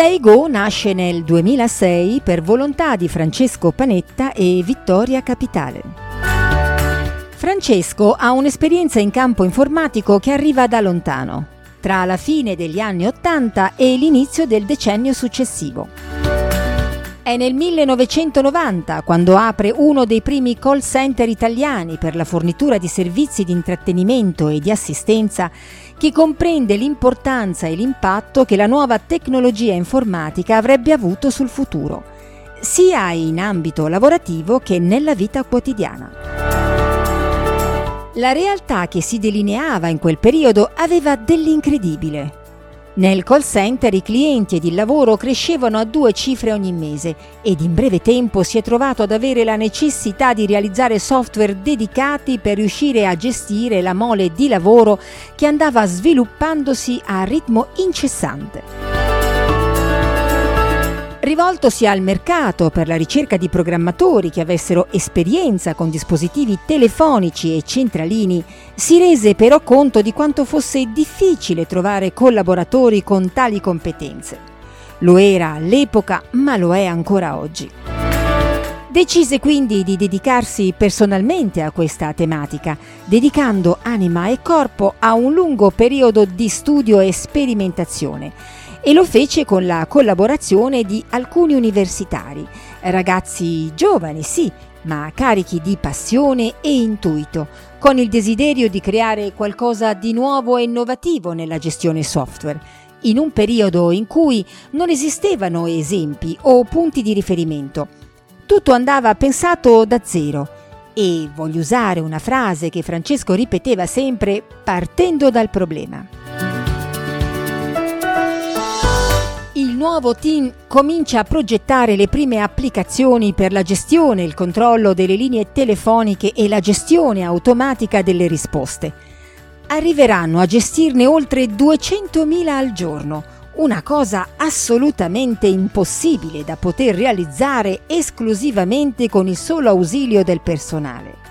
Seigo nasce nel 2006 per volontà di Francesco Panetta e Vittoria Capitale. Francesco ha un'esperienza in campo informatico che arriva da lontano, tra la fine degli anni Ottanta e l'inizio del decennio successivo. È nel 1990 quando apre uno dei primi call center italiani per la fornitura di servizi di intrattenimento e di assistenza che comprende l'importanza e l'impatto che la nuova tecnologia informatica avrebbe avuto sul futuro, sia in ambito lavorativo che nella vita quotidiana. La realtà che si delineava in quel periodo aveva dell'incredibile. Nel call center i clienti ed il lavoro crescevano a due cifre ogni mese ed in breve tempo si è trovato ad avere la necessità di realizzare software dedicati per riuscire a gestire la mole di lavoro che andava sviluppandosi a ritmo incessante. Rivoltosi al mercato per la ricerca di programmatori che avessero esperienza con dispositivi telefonici e centralini, si rese però conto di quanto fosse difficile trovare collaboratori con tali competenze. Lo era all'epoca, ma lo è ancora oggi. Decise quindi di dedicarsi personalmente a questa tematica, dedicando anima e corpo a un lungo periodo di studio e sperimentazione e lo fece con la collaborazione di alcuni universitari, ragazzi giovani sì, ma carichi di passione e intuito, con il desiderio di creare qualcosa di nuovo e innovativo nella gestione software, in un periodo in cui non esistevano esempi o punti di riferimento. Tutto andava pensato da zero e voglio usare una frase che Francesco ripeteva sempre partendo dal problema. Nuovo team comincia a progettare le prime applicazioni per la gestione, il controllo delle linee telefoniche e la gestione automatica delle risposte. Arriveranno a gestirne oltre 200.000 al giorno, una cosa assolutamente impossibile da poter realizzare esclusivamente con il solo ausilio del personale.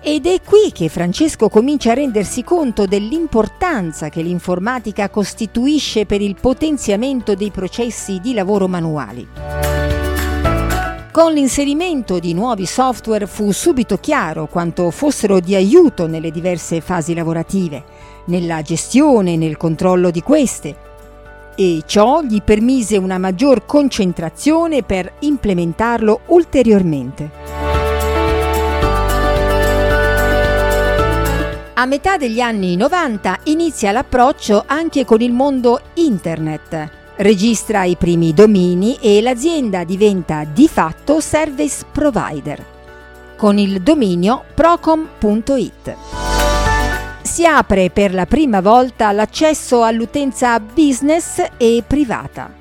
Ed è qui che Francesco comincia a rendersi conto dell'importanza che l'informatica costituisce per il potenziamento dei processi di lavoro manuali. Con l'inserimento di nuovi software fu subito chiaro quanto fossero di aiuto nelle diverse fasi lavorative, nella gestione e nel controllo di queste, e ciò gli permise una maggior concentrazione per implementarlo ulteriormente. A metà degli anni 90 inizia l'approccio anche con il mondo internet. Registra i primi domini e l'azienda diventa di fatto service provider con il dominio procom.it. Si apre per la prima volta l'accesso all'utenza business e privata.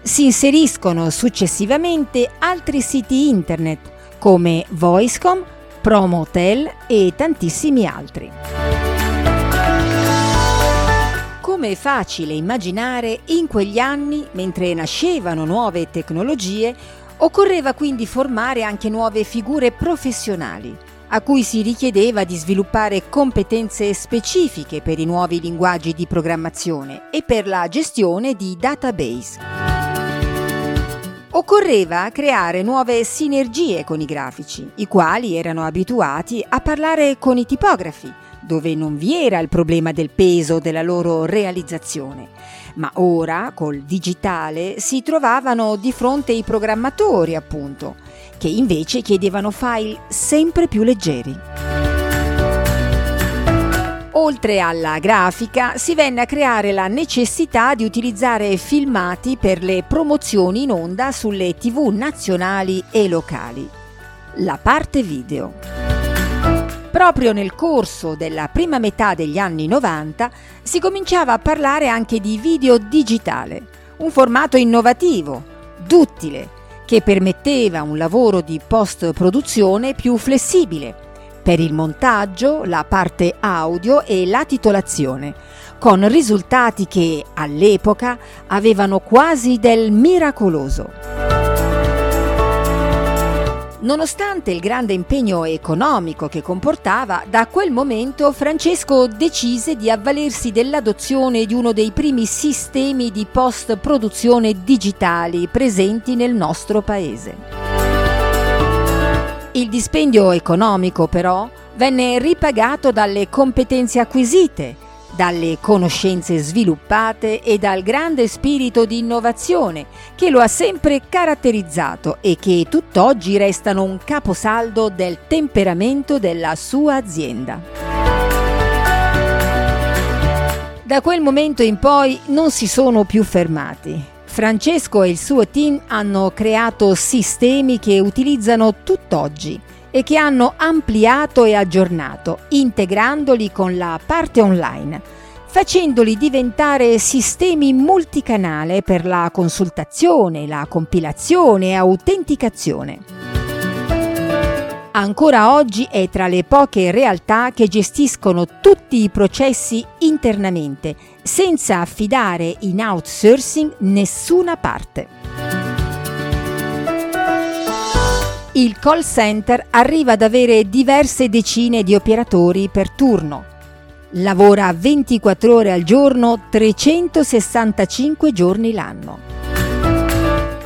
Si inseriscono successivamente altri siti internet come Voicecom, Promotel e tantissimi altri. Come è facile immaginare, in quegli anni, mentre nascevano nuove tecnologie, occorreva quindi formare anche nuove figure professionali, a cui si richiedeva di sviluppare competenze specifiche per i nuovi linguaggi di programmazione e per la gestione di database. Occorreva creare nuove sinergie con i grafici, i quali erano abituati a parlare con i tipografi, dove non vi era il problema del peso della loro realizzazione. Ma ora, col digitale, si trovavano di fronte i programmatori, appunto, che invece chiedevano file sempre più leggeri. Oltre alla grafica, si venne a creare la necessità di utilizzare filmati per le promozioni in onda sulle tv nazionali e locali. La parte video. Proprio nel corso della prima metà degli anni 90 si cominciava a parlare anche di video digitale, un formato innovativo, duttile, che permetteva un lavoro di post-produzione più flessibile per il montaggio, la parte audio e la titolazione, con risultati che all'epoca avevano quasi del miracoloso. Nonostante il grande impegno economico che comportava, da quel momento Francesco decise di avvalersi dell'adozione di uno dei primi sistemi di post-produzione digitali presenti nel nostro paese. Il dispendio economico, però, venne ripagato dalle competenze acquisite, dalle conoscenze sviluppate e dal grande spirito di innovazione che lo ha sempre caratterizzato e che tutt'oggi restano un caposaldo del temperamento della sua azienda. Da quel momento in poi non si sono più fermati. Francesco e il suo team hanno creato sistemi che utilizzano tutt'oggi e che hanno ampliato e aggiornato, integrandoli con la parte online, facendoli diventare sistemi multicanale per la consultazione, la compilazione e autenticazione. Ancora oggi è tra le poche realtà che gestiscono tutti i processi internamente, senza affidare in outsourcing nessuna parte. il call center arriva ad avere diverse decine di operatori per turno. Lavora 24 ore al giorno, 365 giorni l'anno.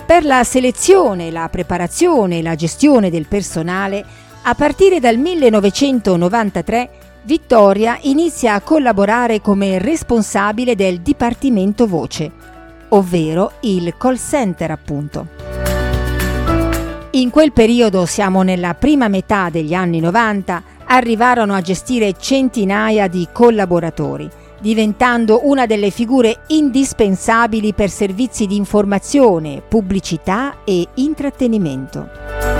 Per la selezione, la preparazione e la gestione del personale, a partire dal 1993 Vittoria inizia a collaborare come responsabile del Dipartimento Voce, ovvero il call center appunto. In quel periodo, siamo nella prima metà degli anni 90, arrivarono a gestire centinaia di collaboratori, diventando una delle figure indispensabili per servizi di informazione, pubblicità e intrattenimento.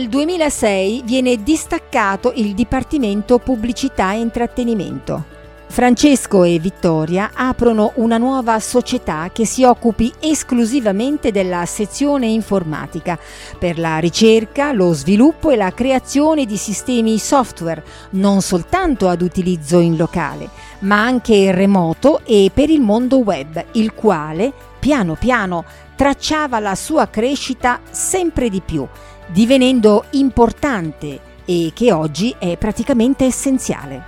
Nel 2006 viene distaccato il Dipartimento Pubblicità e Intrattenimento. Francesco e Vittoria aprono una nuova società che si occupi esclusivamente della sezione informatica per la ricerca, lo sviluppo e la creazione di sistemi software, non soltanto ad utilizzo in locale, ma anche remoto e per il mondo web, il quale, piano piano, tracciava la sua crescita sempre di più, divenendo importante e che oggi è praticamente essenziale.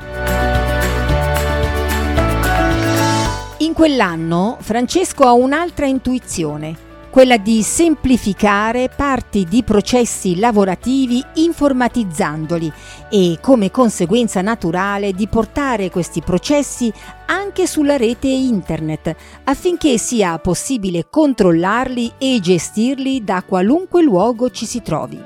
In quell'anno Francesco ha un'altra intuizione, quella di semplificare parti di processi lavorativi informatizzandoli e come conseguenza naturale di portare questi processi anche sulla rete internet affinché sia possibile controllarli e gestirli da qualunque luogo ci si trovi.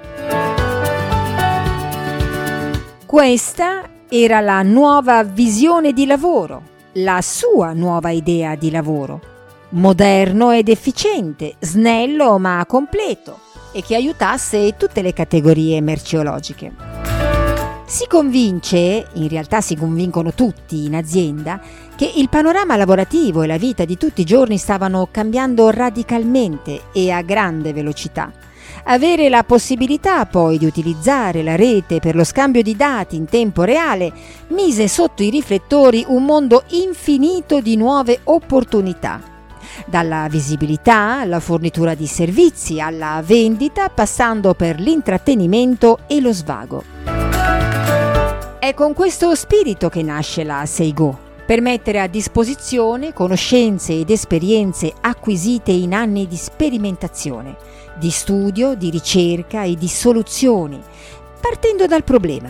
Questa era la nuova visione di lavoro la sua nuova idea di lavoro, moderno ed efficiente, snello ma completo e che aiutasse tutte le categorie merceologiche. Si convince, in realtà si convincono tutti in azienda, che il panorama lavorativo e la vita di tutti i giorni stavano cambiando radicalmente e a grande velocità avere la possibilità poi di utilizzare la rete per lo scambio di dati in tempo reale mise sotto i riflettori un mondo infinito di nuove opportunità. Dalla visibilità alla fornitura di servizi, alla vendita, passando per l'intrattenimento e lo svago. È con questo spirito che nasce la Seigo per mettere a disposizione conoscenze ed esperienze acquisite in anni di sperimentazione, di studio, di ricerca e di soluzioni, partendo dal problema.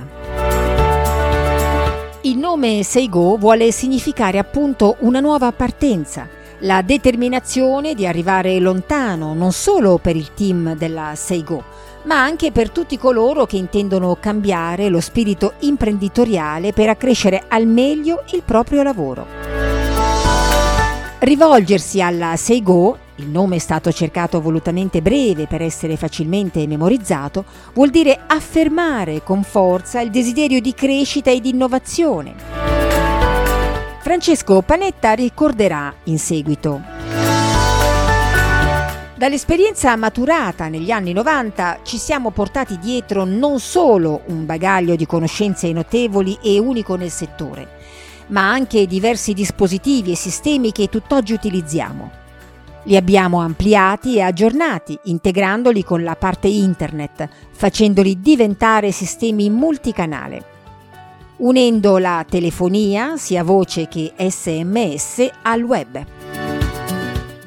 Il nome Seigo vuole significare appunto una nuova partenza, la determinazione di arrivare lontano non solo per il team della Seigo, ma anche per tutti coloro che intendono cambiare lo spirito imprenditoriale per accrescere al meglio il proprio lavoro. Rivolgersi alla Seigo, il nome è stato cercato volutamente breve per essere facilmente memorizzato, vuol dire affermare con forza il desiderio di crescita e di innovazione. Francesco Panetta ricorderà in seguito. Dall'esperienza maturata negli anni 90 ci siamo portati dietro non solo un bagaglio di conoscenze notevoli e unico nel settore, ma anche diversi dispositivi e sistemi che tutt'oggi utilizziamo. Li abbiamo ampliati e aggiornati, integrandoli con la parte internet, facendoli diventare sistemi multicanale, unendo la telefonia, sia voce che sms, al web.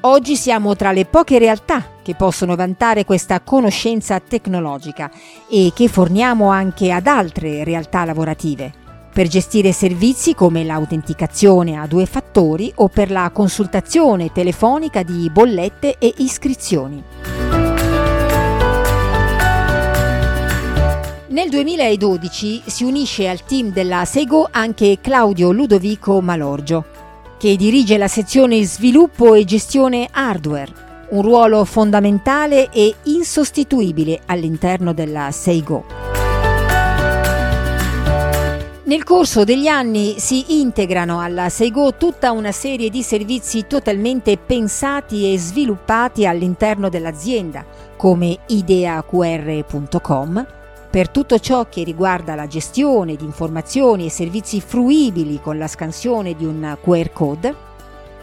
Oggi siamo tra le poche realtà che possono vantare questa conoscenza tecnologica e che forniamo anche ad altre realtà lavorative per gestire servizi come l'autenticazione a due fattori o per la consultazione telefonica di bollette e iscrizioni. Nel 2012 si unisce al team della Sego anche Claudio Ludovico Malorgio, che dirige la sezione sviluppo e gestione hardware, un ruolo fondamentale e insostituibile all'interno della Seigo. Nel corso degli anni si integrano alla Seigo tutta una serie di servizi totalmente pensati e sviluppati all'interno dell'azienda, come ideaqr.com, per tutto ciò che riguarda la gestione di informazioni e servizi fruibili con la scansione di un QR code,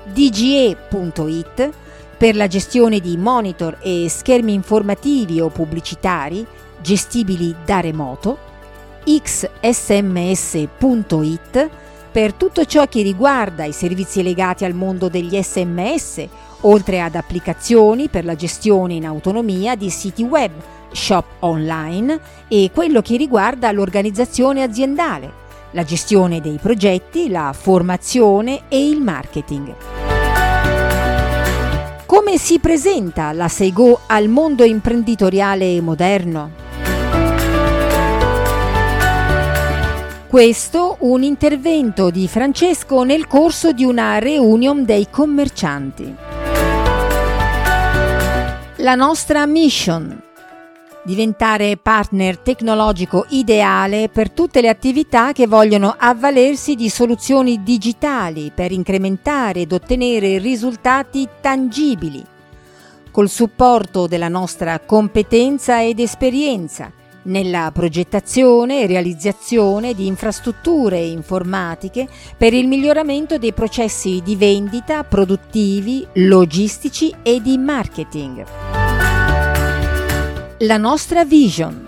dge.it per la gestione di monitor e schermi informativi o pubblicitari gestibili da remoto, xsms.it per tutto ciò che riguarda i servizi legati al mondo degli sms, oltre ad applicazioni per la gestione in autonomia di siti web, shop online e quello che riguarda l'organizzazione aziendale, la gestione dei progetti, la formazione e il marketing. Come si presenta la Seigo al mondo imprenditoriale moderno? Questo un intervento di Francesco nel corso di una reunion dei commercianti. La nostra mission. Diventare partner tecnologico ideale per tutte le attività che vogliono avvalersi di soluzioni digitali per incrementare ed ottenere risultati tangibili, col supporto della nostra competenza ed esperienza nella progettazione e realizzazione di infrastrutture informatiche per il miglioramento dei processi di vendita, produttivi, logistici e di marketing. La nostra vision.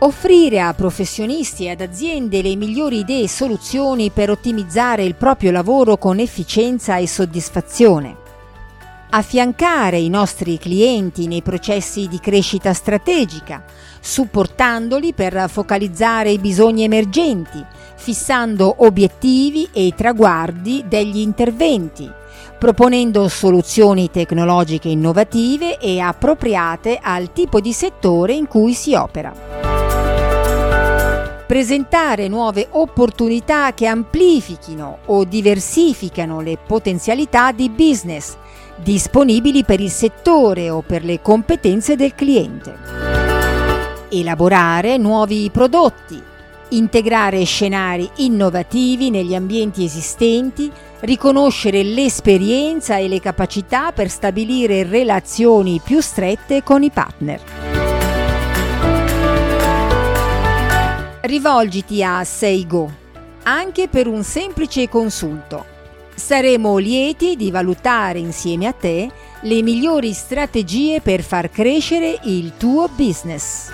Offrire a professionisti e ad aziende le migliori idee e soluzioni per ottimizzare il proprio lavoro con efficienza e soddisfazione affiancare i nostri clienti nei processi di crescita strategica, supportandoli per focalizzare i bisogni emergenti, fissando obiettivi e traguardi degli interventi, proponendo soluzioni tecnologiche innovative e appropriate al tipo di settore in cui si opera. Presentare nuove opportunità che amplifichino o diversificano le potenzialità di business disponibili per il settore o per le competenze del cliente. Elaborare nuovi prodotti, integrare scenari innovativi negli ambienti esistenti, riconoscere l'esperienza e le capacità per stabilire relazioni più strette con i partner. Rivolgiti a Seigo anche per un semplice consulto. Saremo lieti di valutare insieme a te le migliori strategie per far crescere il tuo business.